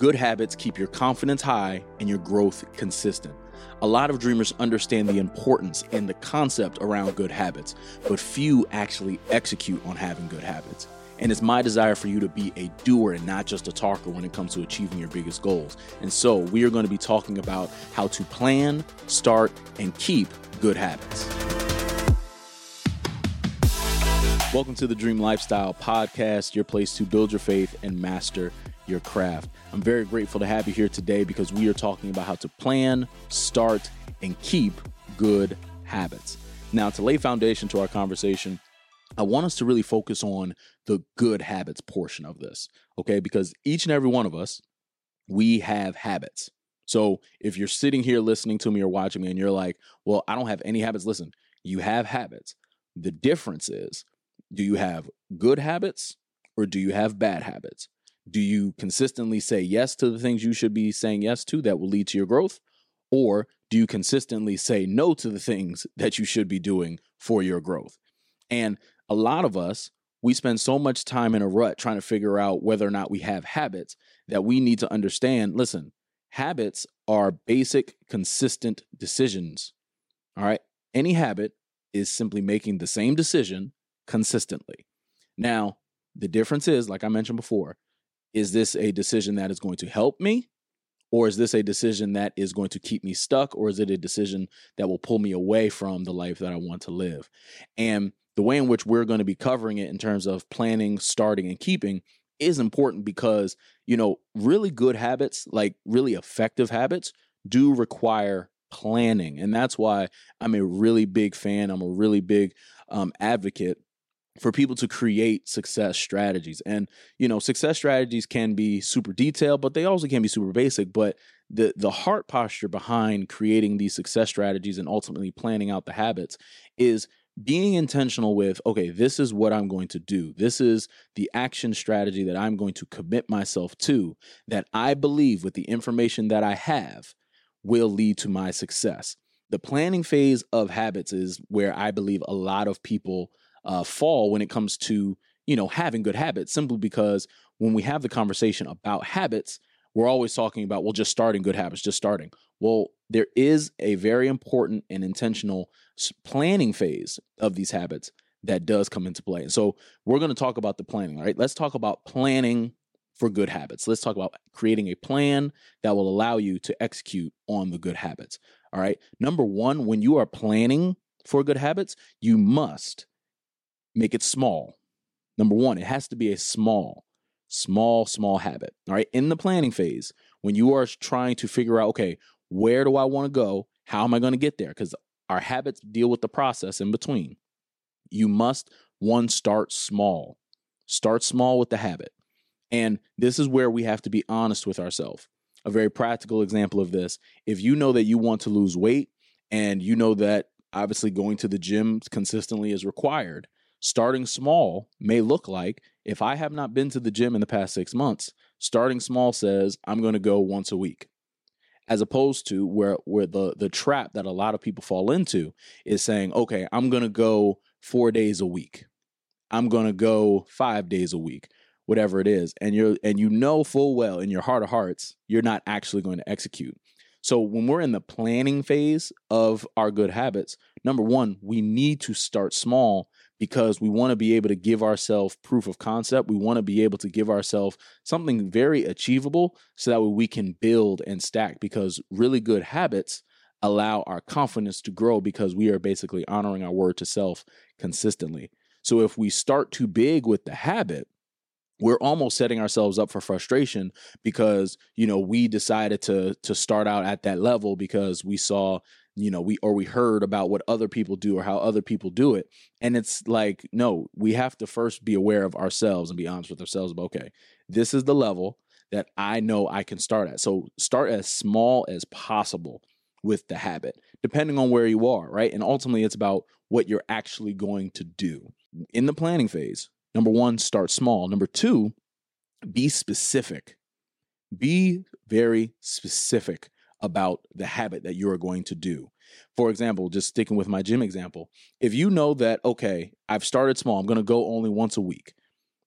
Good habits keep your confidence high and your growth consistent. A lot of dreamers understand the importance and the concept around good habits, but few actually execute on having good habits. And it's my desire for you to be a doer and not just a talker when it comes to achieving your biggest goals. And so we are going to be talking about how to plan, start, and keep good habits. Welcome to the Dream Lifestyle Podcast, your place to build your faith and master your craft. I'm very grateful to have you here today because we are talking about how to plan, start, and keep good habits. Now, to lay foundation to our conversation, I want us to really focus on the good habits portion of this, okay? Because each and every one of us, we have habits. So if you're sitting here listening to me or watching me and you're like, well, I don't have any habits, listen, you have habits. The difference is, do you have good habits or do you have bad habits? Do you consistently say yes to the things you should be saying yes to that will lead to your growth? Or do you consistently say no to the things that you should be doing for your growth? And a lot of us, we spend so much time in a rut trying to figure out whether or not we have habits that we need to understand listen, habits are basic, consistent decisions. All right. Any habit is simply making the same decision consistently. Now, the difference is, like I mentioned before, is this a decision that is going to help me? Or is this a decision that is going to keep me stuck? Or is it a decision that will pull me away from the life that I want to live? And the way in which we're going to be covering it in terms of planning, starting, and keeping is important because, you know, really good habits, like really effective habits, do require planning. And that's why I'm a really big fan. I'm a really big um, advocate for people to create success strategies. And you know, success strategies can be super detailed, but they also can be super basic, but the the heart posture behind creating these success strategies and ultimately planning out the habits is being intentional with okay this is what i'm going to do. This is the action strategy that i'm going to commit myself to that i believe with the information that i have will lead to my success. The planning phase of habits is where i believe a lot of people uh, fall when it comes to you know having good habits simply because when we have the conversation about habits we're always talking about well just starting good habits just starting. Well there is a very important and intentional planning phase of these habits that does come into play and so we're going to talk about the planning right? Let's talk about planning for good habits. Let's talk about creating a plan that will allow you to execute on the good habits all right? Number one when you are planning for good habits you must make it small. Number one, it has to be a small, small, small habit. All right. In the planning phase, when you are trying to figure out, okay, where do I want to go? How am I going to get there? Because our habits deal with the process in between. You must, one, start small. Start small with the habit. And this is where we have to be honest with ourselves. A very practical example of this if you know that you want to lose weight and you know that obviously going to the gym consistently is required, starting small may look like if I have not been to the gym in the past six months, starting small says I'm going to go once a week. As opposed to where where the the trap that a lot of people fall into is saying, okay, I'm gonna go four days a week. I'm gonna go five days a week, whatever it is. And you're and you know full well in your heart of hearts, you're not actually going to execute. So when we're in the planning phase of our good habits, number one, we need to start small because we want to be able to give ourselves proof of concept. We want to be able to give ourselves something very achievable so that way we can build and stack because really good habits allow our confidence to grow because we are basically honoring our word to self consistently. So if we start too big with the habit, we're almost setting ourselves up for frustration because you know we decided to to start out at that level because we saw you know we or we heard about what other people do or how other people do it and it's like no we have to first be aware of ourselves and be honest with ourselves about okay this is the level that i know i can start at. So start as small as possible with the habit depending on where you are right? And ultimately it's about what you're actually going to do. In the planning phase number one start small. Number two be specific. Be very specific about the habit that you are going to do. For example, just sticking with my gym example, if you know that, okay, I've started small, I'm going to go only once a week,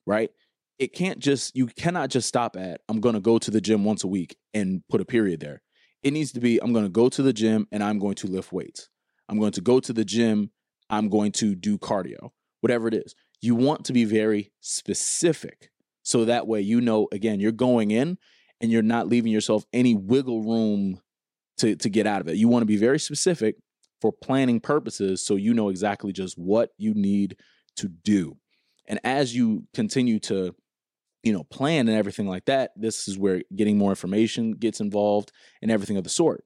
right? it can't just you cannot just stop at I'm going to go to the gym once a week and put a period there. It needs to be I'm going to go to the gym and I'm going to lift weights. I'm going to go to the gym, I'm going to do cardio. Whatever it is. You want to be very specific so that way you know again you're going in and you're not leaving yourself any wiggle room to to get out of it. You want to be very specific for planning purposes so you know exactly just what you need to do. And as you continue to you know, plan and everything like that, this is where getting more information gets involved and everything of the sort.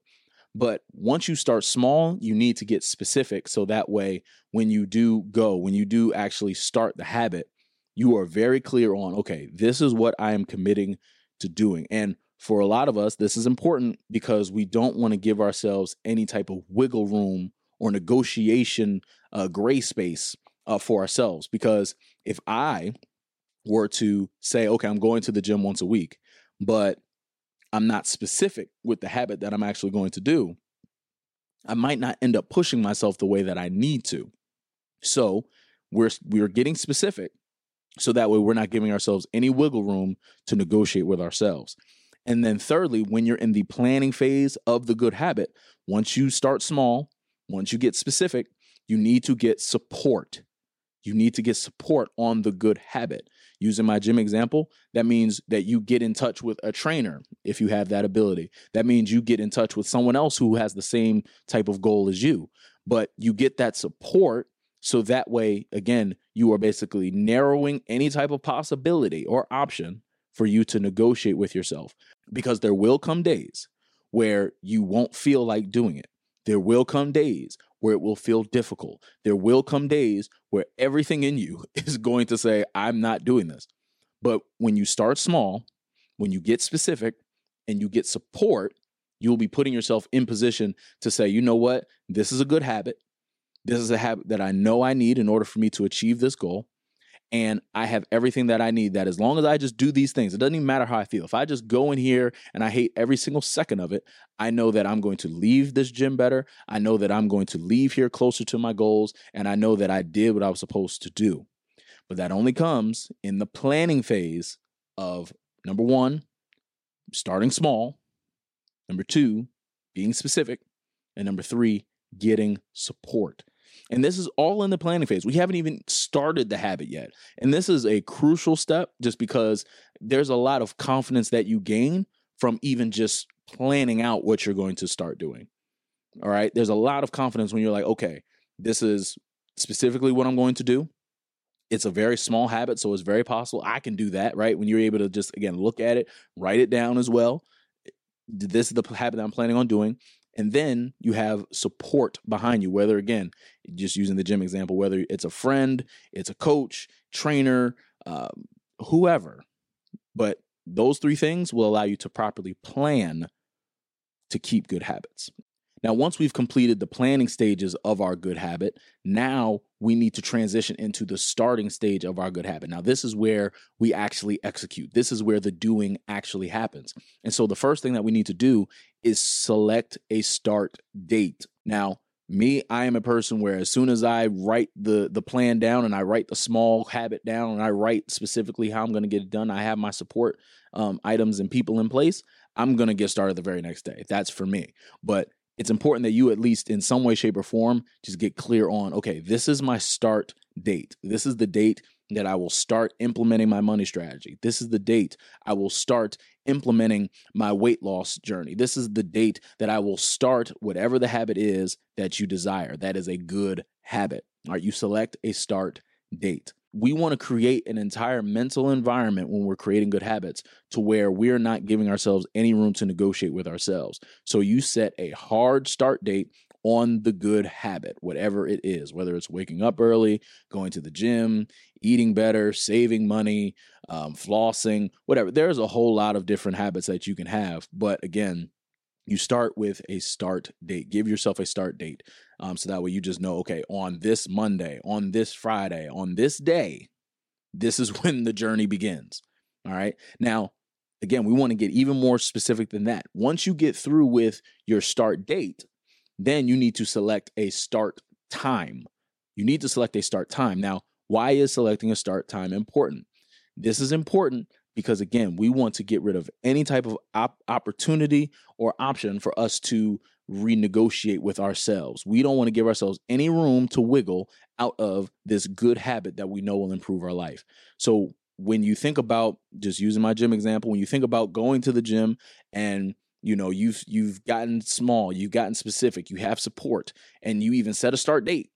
But once you start small, you need to get specific so that way when you do go, when you do actually start the habit, you are very clear on, okay, this is what I am committing to doing. And for a lot of us, this is important because we don't want to give ourselves any type of wiggle room or negotiation uh, gray space uh, for ourselves. Because if I were to say, okay, I'm going to the gym once a week, but I'm not specific with the habit that I'm actually going to do, I might not end up pushing myself the way that I need to. So we're we're getting specific so that way we're not giving ourselves any wiggle room to negotiate with ourselves. And then thirdly, when you're in the planning phase of the good habit, once you start small, once you get specific, you need to get support. You need to get support on the good habit. Using my gym example, that means that you get in touch with a trainer if you have that ability. That means you get in touch with someone else who has the same type of goal as you. But you get that support so that way, again, you are basically narrowing any type of possibility or option for you to negotiate with yourself because there will come days where you won't feel like doing it. There will come days where it will feel difficult. There will come days where everything in you is going to say, I'm not doing this. But when you start small, when you get specific and you get support, you'll be putting yourself in position to say, you know what? This is a good habit. This is a habit that I know I need in order for me to achieve this goal. And I have everything that I need. That as long as I just do these things, it doesn't even matter how I feel. If I just go in here and I hate every single second of it, I know that I'm going to leave this gym better. I know that I'm going to leave here closer to my goals. And I know that I did what I was supposed to do. But that only comes in the planning phase of number one, starting small, number two, being specific, and number three, getting support. And this is all in the planning phase. We haven't even started the habit yet. And this is a crucial step just because there's a lot of confidence that you gain from even just planning out what you're going to start doing. All right. There's a lot of confidence when you're like, okay, this is specifically what I'm going to do. It's a very small habit, so it's very possible I can do that, right? When you're able to just, again, look at it, write it down as well. This is the habit that I'm planning on doing. And then you have support behind you, whether again, just using the gym example, whether it's a friend, it's a coach, trainer, um, whoever. But those three things will allow you to properly plan to keep good habits. Now, once we've completed the planning stages of our good habit, now we need to transition into the starting stage of our good habit. Now, this is where we actually execute. This is where the doing actually happens. And so, the first thing that we need to do is select a start date. Now, me, I am a person where as soon as I write the the plan down and I write the small habit down and I write specifically how I'm going to get it done, I have my support um, items and people in place. I'm going to get started the very next day. That's for me. But it's important that you at least in some way shape or form just get clear on okay this is my start date. This is the date that i will start implementing my money strategy. This is the date i will start implementing my weight loss journey. This is the date that i will start whatever the habit is that you desire. That is a good habit. All right you select a start date we want to create an entire mental environment when we're creating good habits to where we're not giving ourselves any room to negotiate with ourselves. So you set a hard start date on the good habit, whatever it is, whether it's waking up early, going to the gym, eating better, saving money, um, flossing, whatever. There's a whole lot of different habits that you can have. But again, you start with a start date. Give yourself a start date. Um, so that way you just know, okay, on this Monday, on this Friday, on this day, this is when the journey begins. All right. Now, again, we want to get even more specific than that. Once you get through with your start date, then you need to select a start time. You need to select a start time. Now, why is selecting a start time important? This is important because again, we want to get rid of any type of op- opportunity or option for us to renegotiate with ourselves. We don't want to give ourselves any room to wiggle out of this good habit that we know will improve our life. So when you think about just using my gym example, when you think about going to the gym and you know you've you've gotten small, you've gotten specific, you have support and you even set a start date.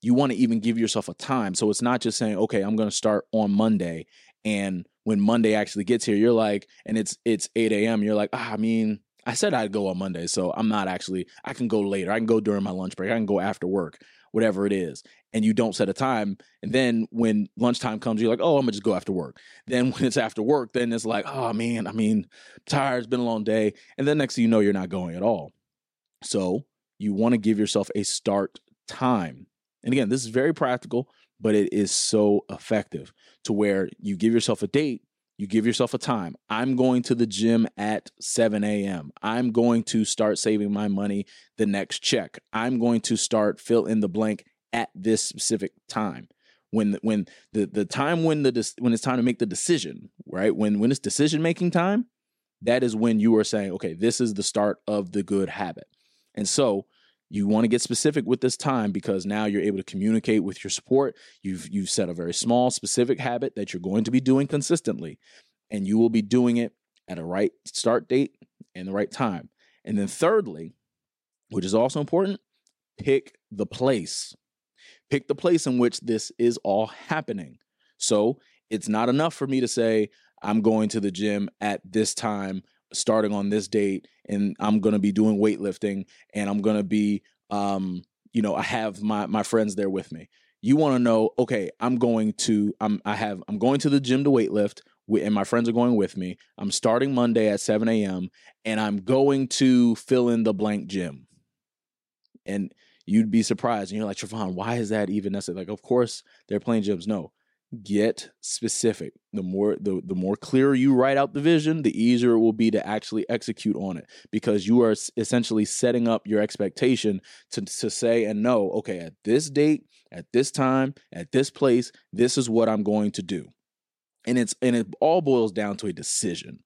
You want to even give yourself a time. So it's not just saying, "Okay, I'm going to start on Monday." And when Monday actually gets here, you're like, and it's it's 8 a.m. You're like, ah, I mean, I said I'd go on Monday, so I'm not actually. I can go later. I can go during my lunch break. I can go after work, whatever it is. And you don't set a time, and then when lunchtime comes, you're like, oh, I'm gonna just go after work. Then when it's after work, then it's like, oh man, I mean, tired. It's been a long day, and then next thing you know, you're not going at all. So you want to give yourself a start time. And again, this is very practical, but it is so effective to where you give yourself a date you give yourself a time. I'm going to the gym at 7 a.m. I'm going to start saving my money the next check. I'm going to start fill in the blank at this specific time. When when the the time when the when it's time to make the decision, right? When when it's decision making time, that is when you are saying, okay, this is the start of the good habit. And so you want to get specific with this time because now you're able to communicate with your support. You've you've set a very small specific habit that you're going to be doing consistently and you will be doing it at a right start date and the right time. And then thirdly, which is also important, pick the place. Pick the place in which this is all happening. So, it's not enough for me to say I'm going to the gym at this time starting on this date and I'm going to be doing weightlifting and I'm going to be um you know I have my my friends there with me. You want to know okay, I'm going to I'm I have I'm going to the gym to weightlift and my friends are going with me. I'm starting Monday at 7 a.m. and I'm going to fill in the blank gym. And you'd be surprised. And you're like, Trevon, why is that even necessary? Like, of course they're playing gyms. No, get specific. The more the, the more clear you write out the vision the easier it will be to actually execute on it because you are essentially setting up your expectation to, to say and know okay at this date at this time at this place this is what i'm going to do. And it's and it all boils down to a decision.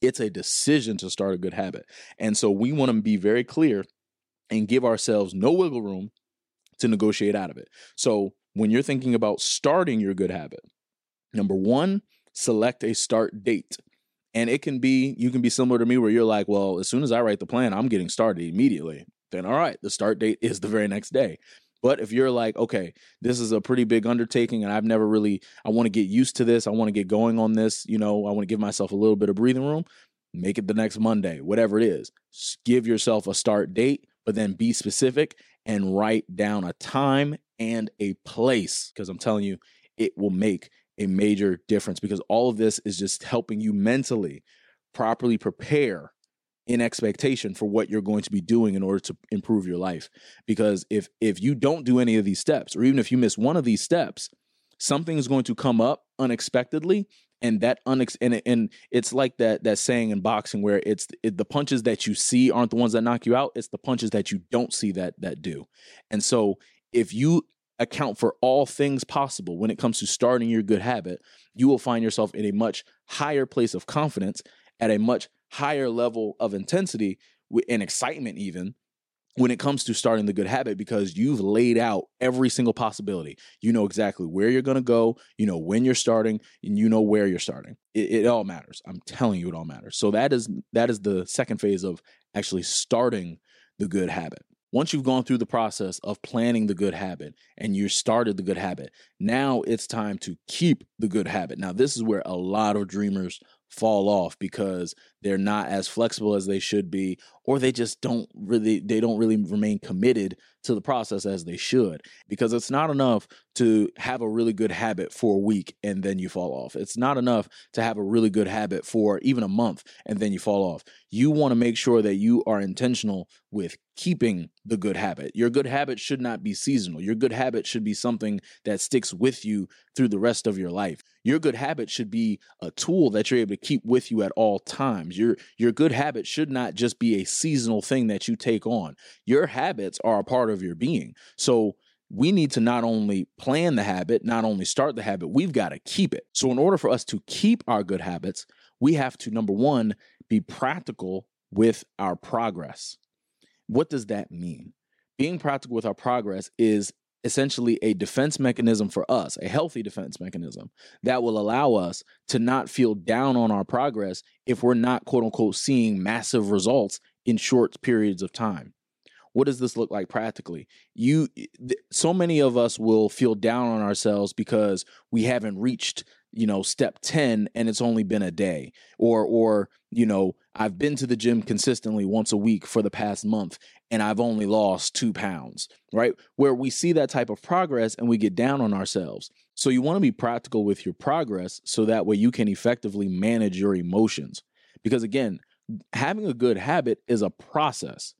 It's a decision to start a good habit. And so we want to be very clear and give ourselves no wiggle room to negotiate out of it. So when you're thinking about starting your good habit, number one, select a start date. And it can be, you can be similar to me where you're like, well, as soon as I write the plan, I'm getting started immediately. Then, all right, the start date is the very next day. But if you're like, okay, this is a pretty big undertaking and I've never really, I want to get used to this, I want to get going on this, you know, I want to give myself a little bit of breathing room, make it the next Monday, whatever it is. Give yourself a start date, but then be specific and write down a time and a place because I'm telling you, it will make a major difference because all of this is just helping you mentally properly prepare in expectation for what you're going to be doing in order to improve your life. Because if if you don't do any of these steps or even if you miss one of these steps something is going to come up unexpectedly and that unex and, and it's like that that saying in boxing where it's it, the punches that you see aren't the ones that knock you out it's the punches that you don't see that that do. And so if you account for all things possible when it comes to starting your good habit you will find yourself in a much higher place of confidence at a much higher level of intensity and excitement even when it comes to starting the good habit because you've laid out every single possibility. You know exactly where you're going to go, you know when you're starting, and you know where you're starting. It, it, all matters. I'm telling you, it all matters. So that is that is the second phase of actually starting the good habit. Once you've gone through the process of planning the good habit and you started the good habit, now it's time to keep the good habit. Now, this is where a lot of dreamers fall off because they're not as flexible as they should be or they just don't really they don't really remain committed to the process as they should because it's not enough to have a really good habit for a week and then you fall off. It's not enough to have a really good habit for even a month and then you fall off. You want to make sure that you are intentional with keeping the good habit. Your good habit should not be seasonal. Your good habit should be something that sticks with you through the rest of your life your good habit should be a tool that you're able to keep with you at all times. Your your good habit should not just be a seasonal thing that you take on. Your habits are a part of your being. So we need to not only plan the habit, not only start the habit, we've got to keep it. So, in order for us to keep our good habits, we have to, number one, be practical with our progress. What does that mean? Being practical with our progress is essentially a defense mechanism for us, a healthy defense mechanism that will allow us to not feel down on our progress if we're not, quote unquote, seeing massive results in short periods of time. What does this look like practically? You eh, so many of us will feel down on ourselves because we haven't reached you know step 10 and it's only been a day or or you know i've been to the gym consistently once a week for the past month and i've only lost two pounds right? Where we see that type of progress and we get down on ourselves. So you want to be practical with your progress so that way you can effectively manage your emotions. Because again having a good habit is a process.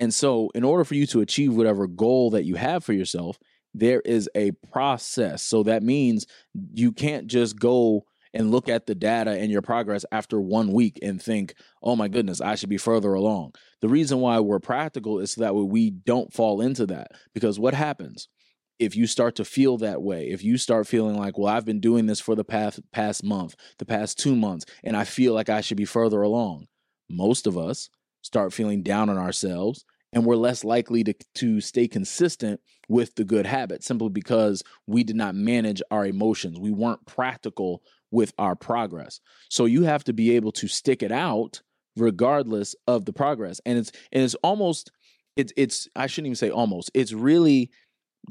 And so in order for you to achieve whatever goal that you have for yourself there is a process. So that means you can't just go and look at the data and your progress after one week and think, oh my goodness, I should be further along. The reason why we're practical is so that we don't fall into that. Because what happens? If you start to feel that way, if you start feeling like, well, I've been doing this for the past past month, the past two months, and I feel like I should be further along, most of us start feeling down on ourselves and we're less likely to, to stay consistent with the good habit simply because we did not manage our emotions. We weren't practical with our progress. So you have to be able to stick it out regardless of the progress. And it's and it's almost it's it's I shouldn't even say almost. It's really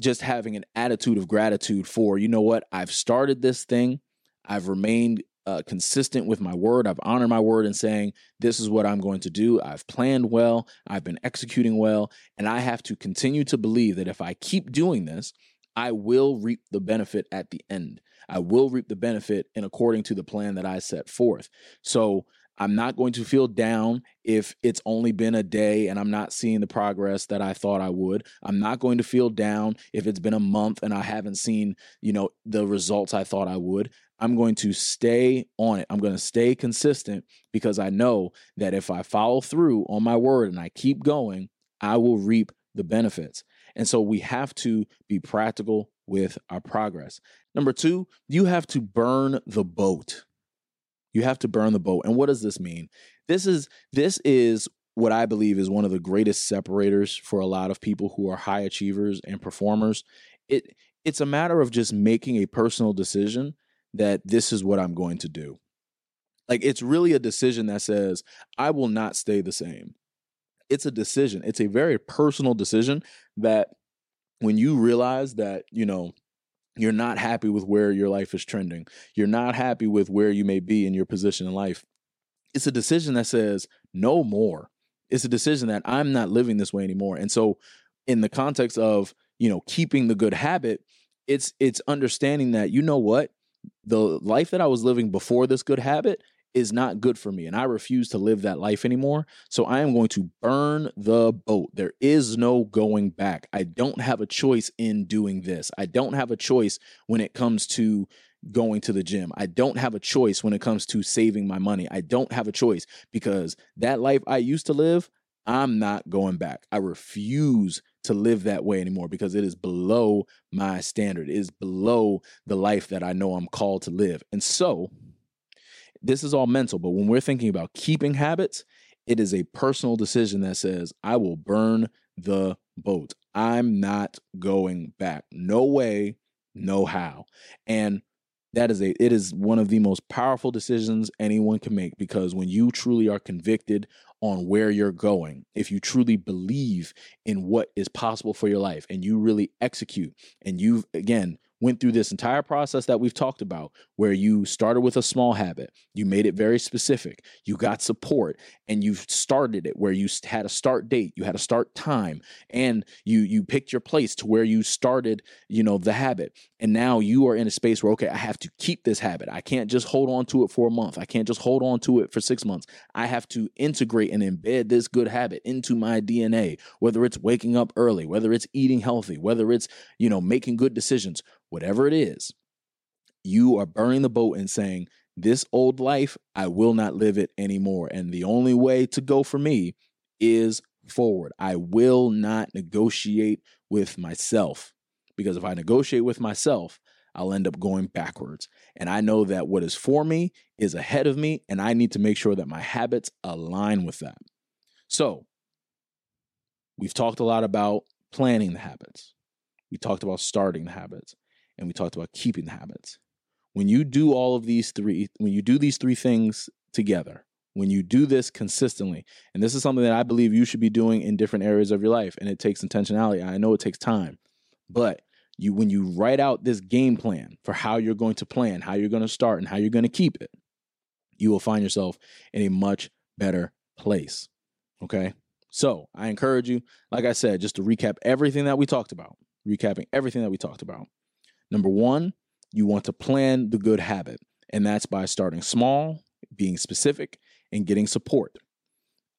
just having an attitude of gratitude for, you know what, I've started this thing. I've remained uh, consistent with my word. I've honored my word in saying, this is what I'm going to do. I've planned well. I've been executing well. And I have to continue to believe that if I keep doing this, I will reap the benefit at the end. I will reap the benefit in according to the plan that I set forth. So I'm not going to feel down if it's only been a day and I'm not seeing the progress that I thought I would. I'm not going to feel down if it's been a month and I haven't seen, you know, the results I thought I would. I'm going to stay on it. I'm going to stay consistent because I know that if I follow through on my word and I keep going, I will reap the benefits. And so we have to be practical with our progress. Number two, you have to burn the boat. You have to burn the boat. And what does this mean? This is this is what I believe is one of the greatest separators for a lot of people who are high achievers and performers. It it's a matter of just making a personal decision that this is what I'm going to do. Like it's really a decision that says, I will not stay the same. It's a decision. It's a very personal decision that when you realize that, you know, you're not happy with where your life is trending, you're not happy with where you may be in your position in life, it's a decision that says, no more. It's a decision that I'm not living this way anymore. And so, in the context of, you know, keeping the good habit, it's it's understanding that you know what the life that I was living before this good habit is not good for me and I refuse to live that life anymore. So I am going to burn the boat. There is no going back. I don't have a choice in doing this. I don't have a choice when it comes to going to the gym. I don't have a choice when it comes to saving my money. I don't have a choice because that life I used to live, I'm not going back. I refuse to live that way anymore because it is below my standard. It is below the life that I know I'm called to live. And so, this is all mental, but when we're thinking about keeping habits, it is a personal decision that says, I will burn the boat. I'm not going back. No way, no how. And that is a it is one of the most powerful decisions anyone can make because when you truly are convicted on where you're going if you truly believe in what is possible for your life and you really execute and you've again went through this entire process that we've talked about where you started with a small habit, you made it very specific, you got support, and you started it where you had a start date, you had a start time, and you you picked your place to where you started, you know, the habit. And now you are in a space where okay, I have to keep this habit. I can't just hold on to it for a month. I can't just hold on to it for 6 months. I have to integrate and embed this good habit into my DNA, whether it's waking up early, whether it's eating healthy, whether it's, you know, making good decisions whatever it is, you are burning the boat and saying, This old life, I will not live it anymore. And the only way to go for me is forward. I will not negotiate with myself. because if I negotiate with myself, I'll end up going backwards. And I know that what is for me is ahead of me, and I need to make sure that my habits align with that. So, we've talked a lot about planning the habits, we talked about starting the habits, and we talked about keeping the habits. When you do all of these three, when you do these three things together, when you do this consistently, and this is something that I believe you should be doing in different areas of your life, and it takes intentionality. I know it takes time, but you when you write out this game plan for how you're going to plan, how you're going to start, and how you're going to keep it, you will find yourself in a much better place. Okay. So I encourage you, like I said, just to recap everything that we talked about, recapping everything that we talked about. Number one, you want to plan the good habit, and that's by starting small, being specific, and getting support.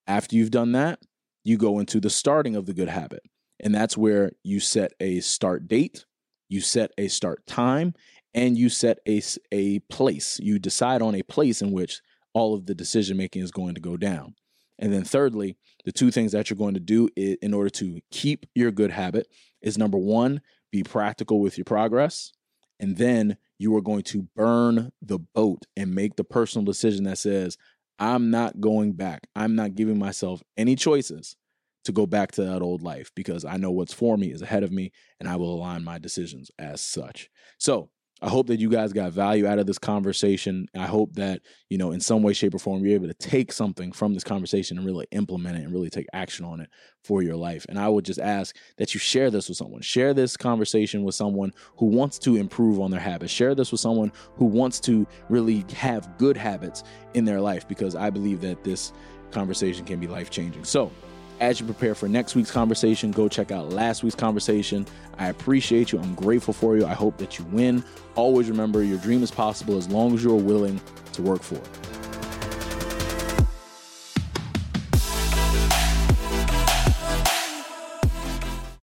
After you've done that, you go into the starting of the good habit. And that's where you set a start date, you set a start time, and you set a, a place. You decide on a place in which all of the decision making is going to go down. And then, thirdly, the two things that you're going to do in order to keep your good habit is number one, be practical with your progress. And then you are going to burn the boat and make the personal decision that says, I'm not going back. I'm not giving myself any choices to go back to that old life because I know what's for me is ahead of me and I will align my decisions as such. So, I hope that you guys got value out of this conversation. I hope that, you know, in some way, shape, or form, you're able to take something from this conversation and really implement it and really take action on it for your life. And I would just ask that you share this with someone. Share this conversation with someone who wants to improve on their habits. Share this with someone who wants to really have good habits in their life because I believe that this conversation can be life changing. So, as you prepare for next week's conversation, go check out last week's conversation. I appreciate you. I'm grateful for you. I hope that you win. Always remember your dream is possible as long as you're willing to work for it.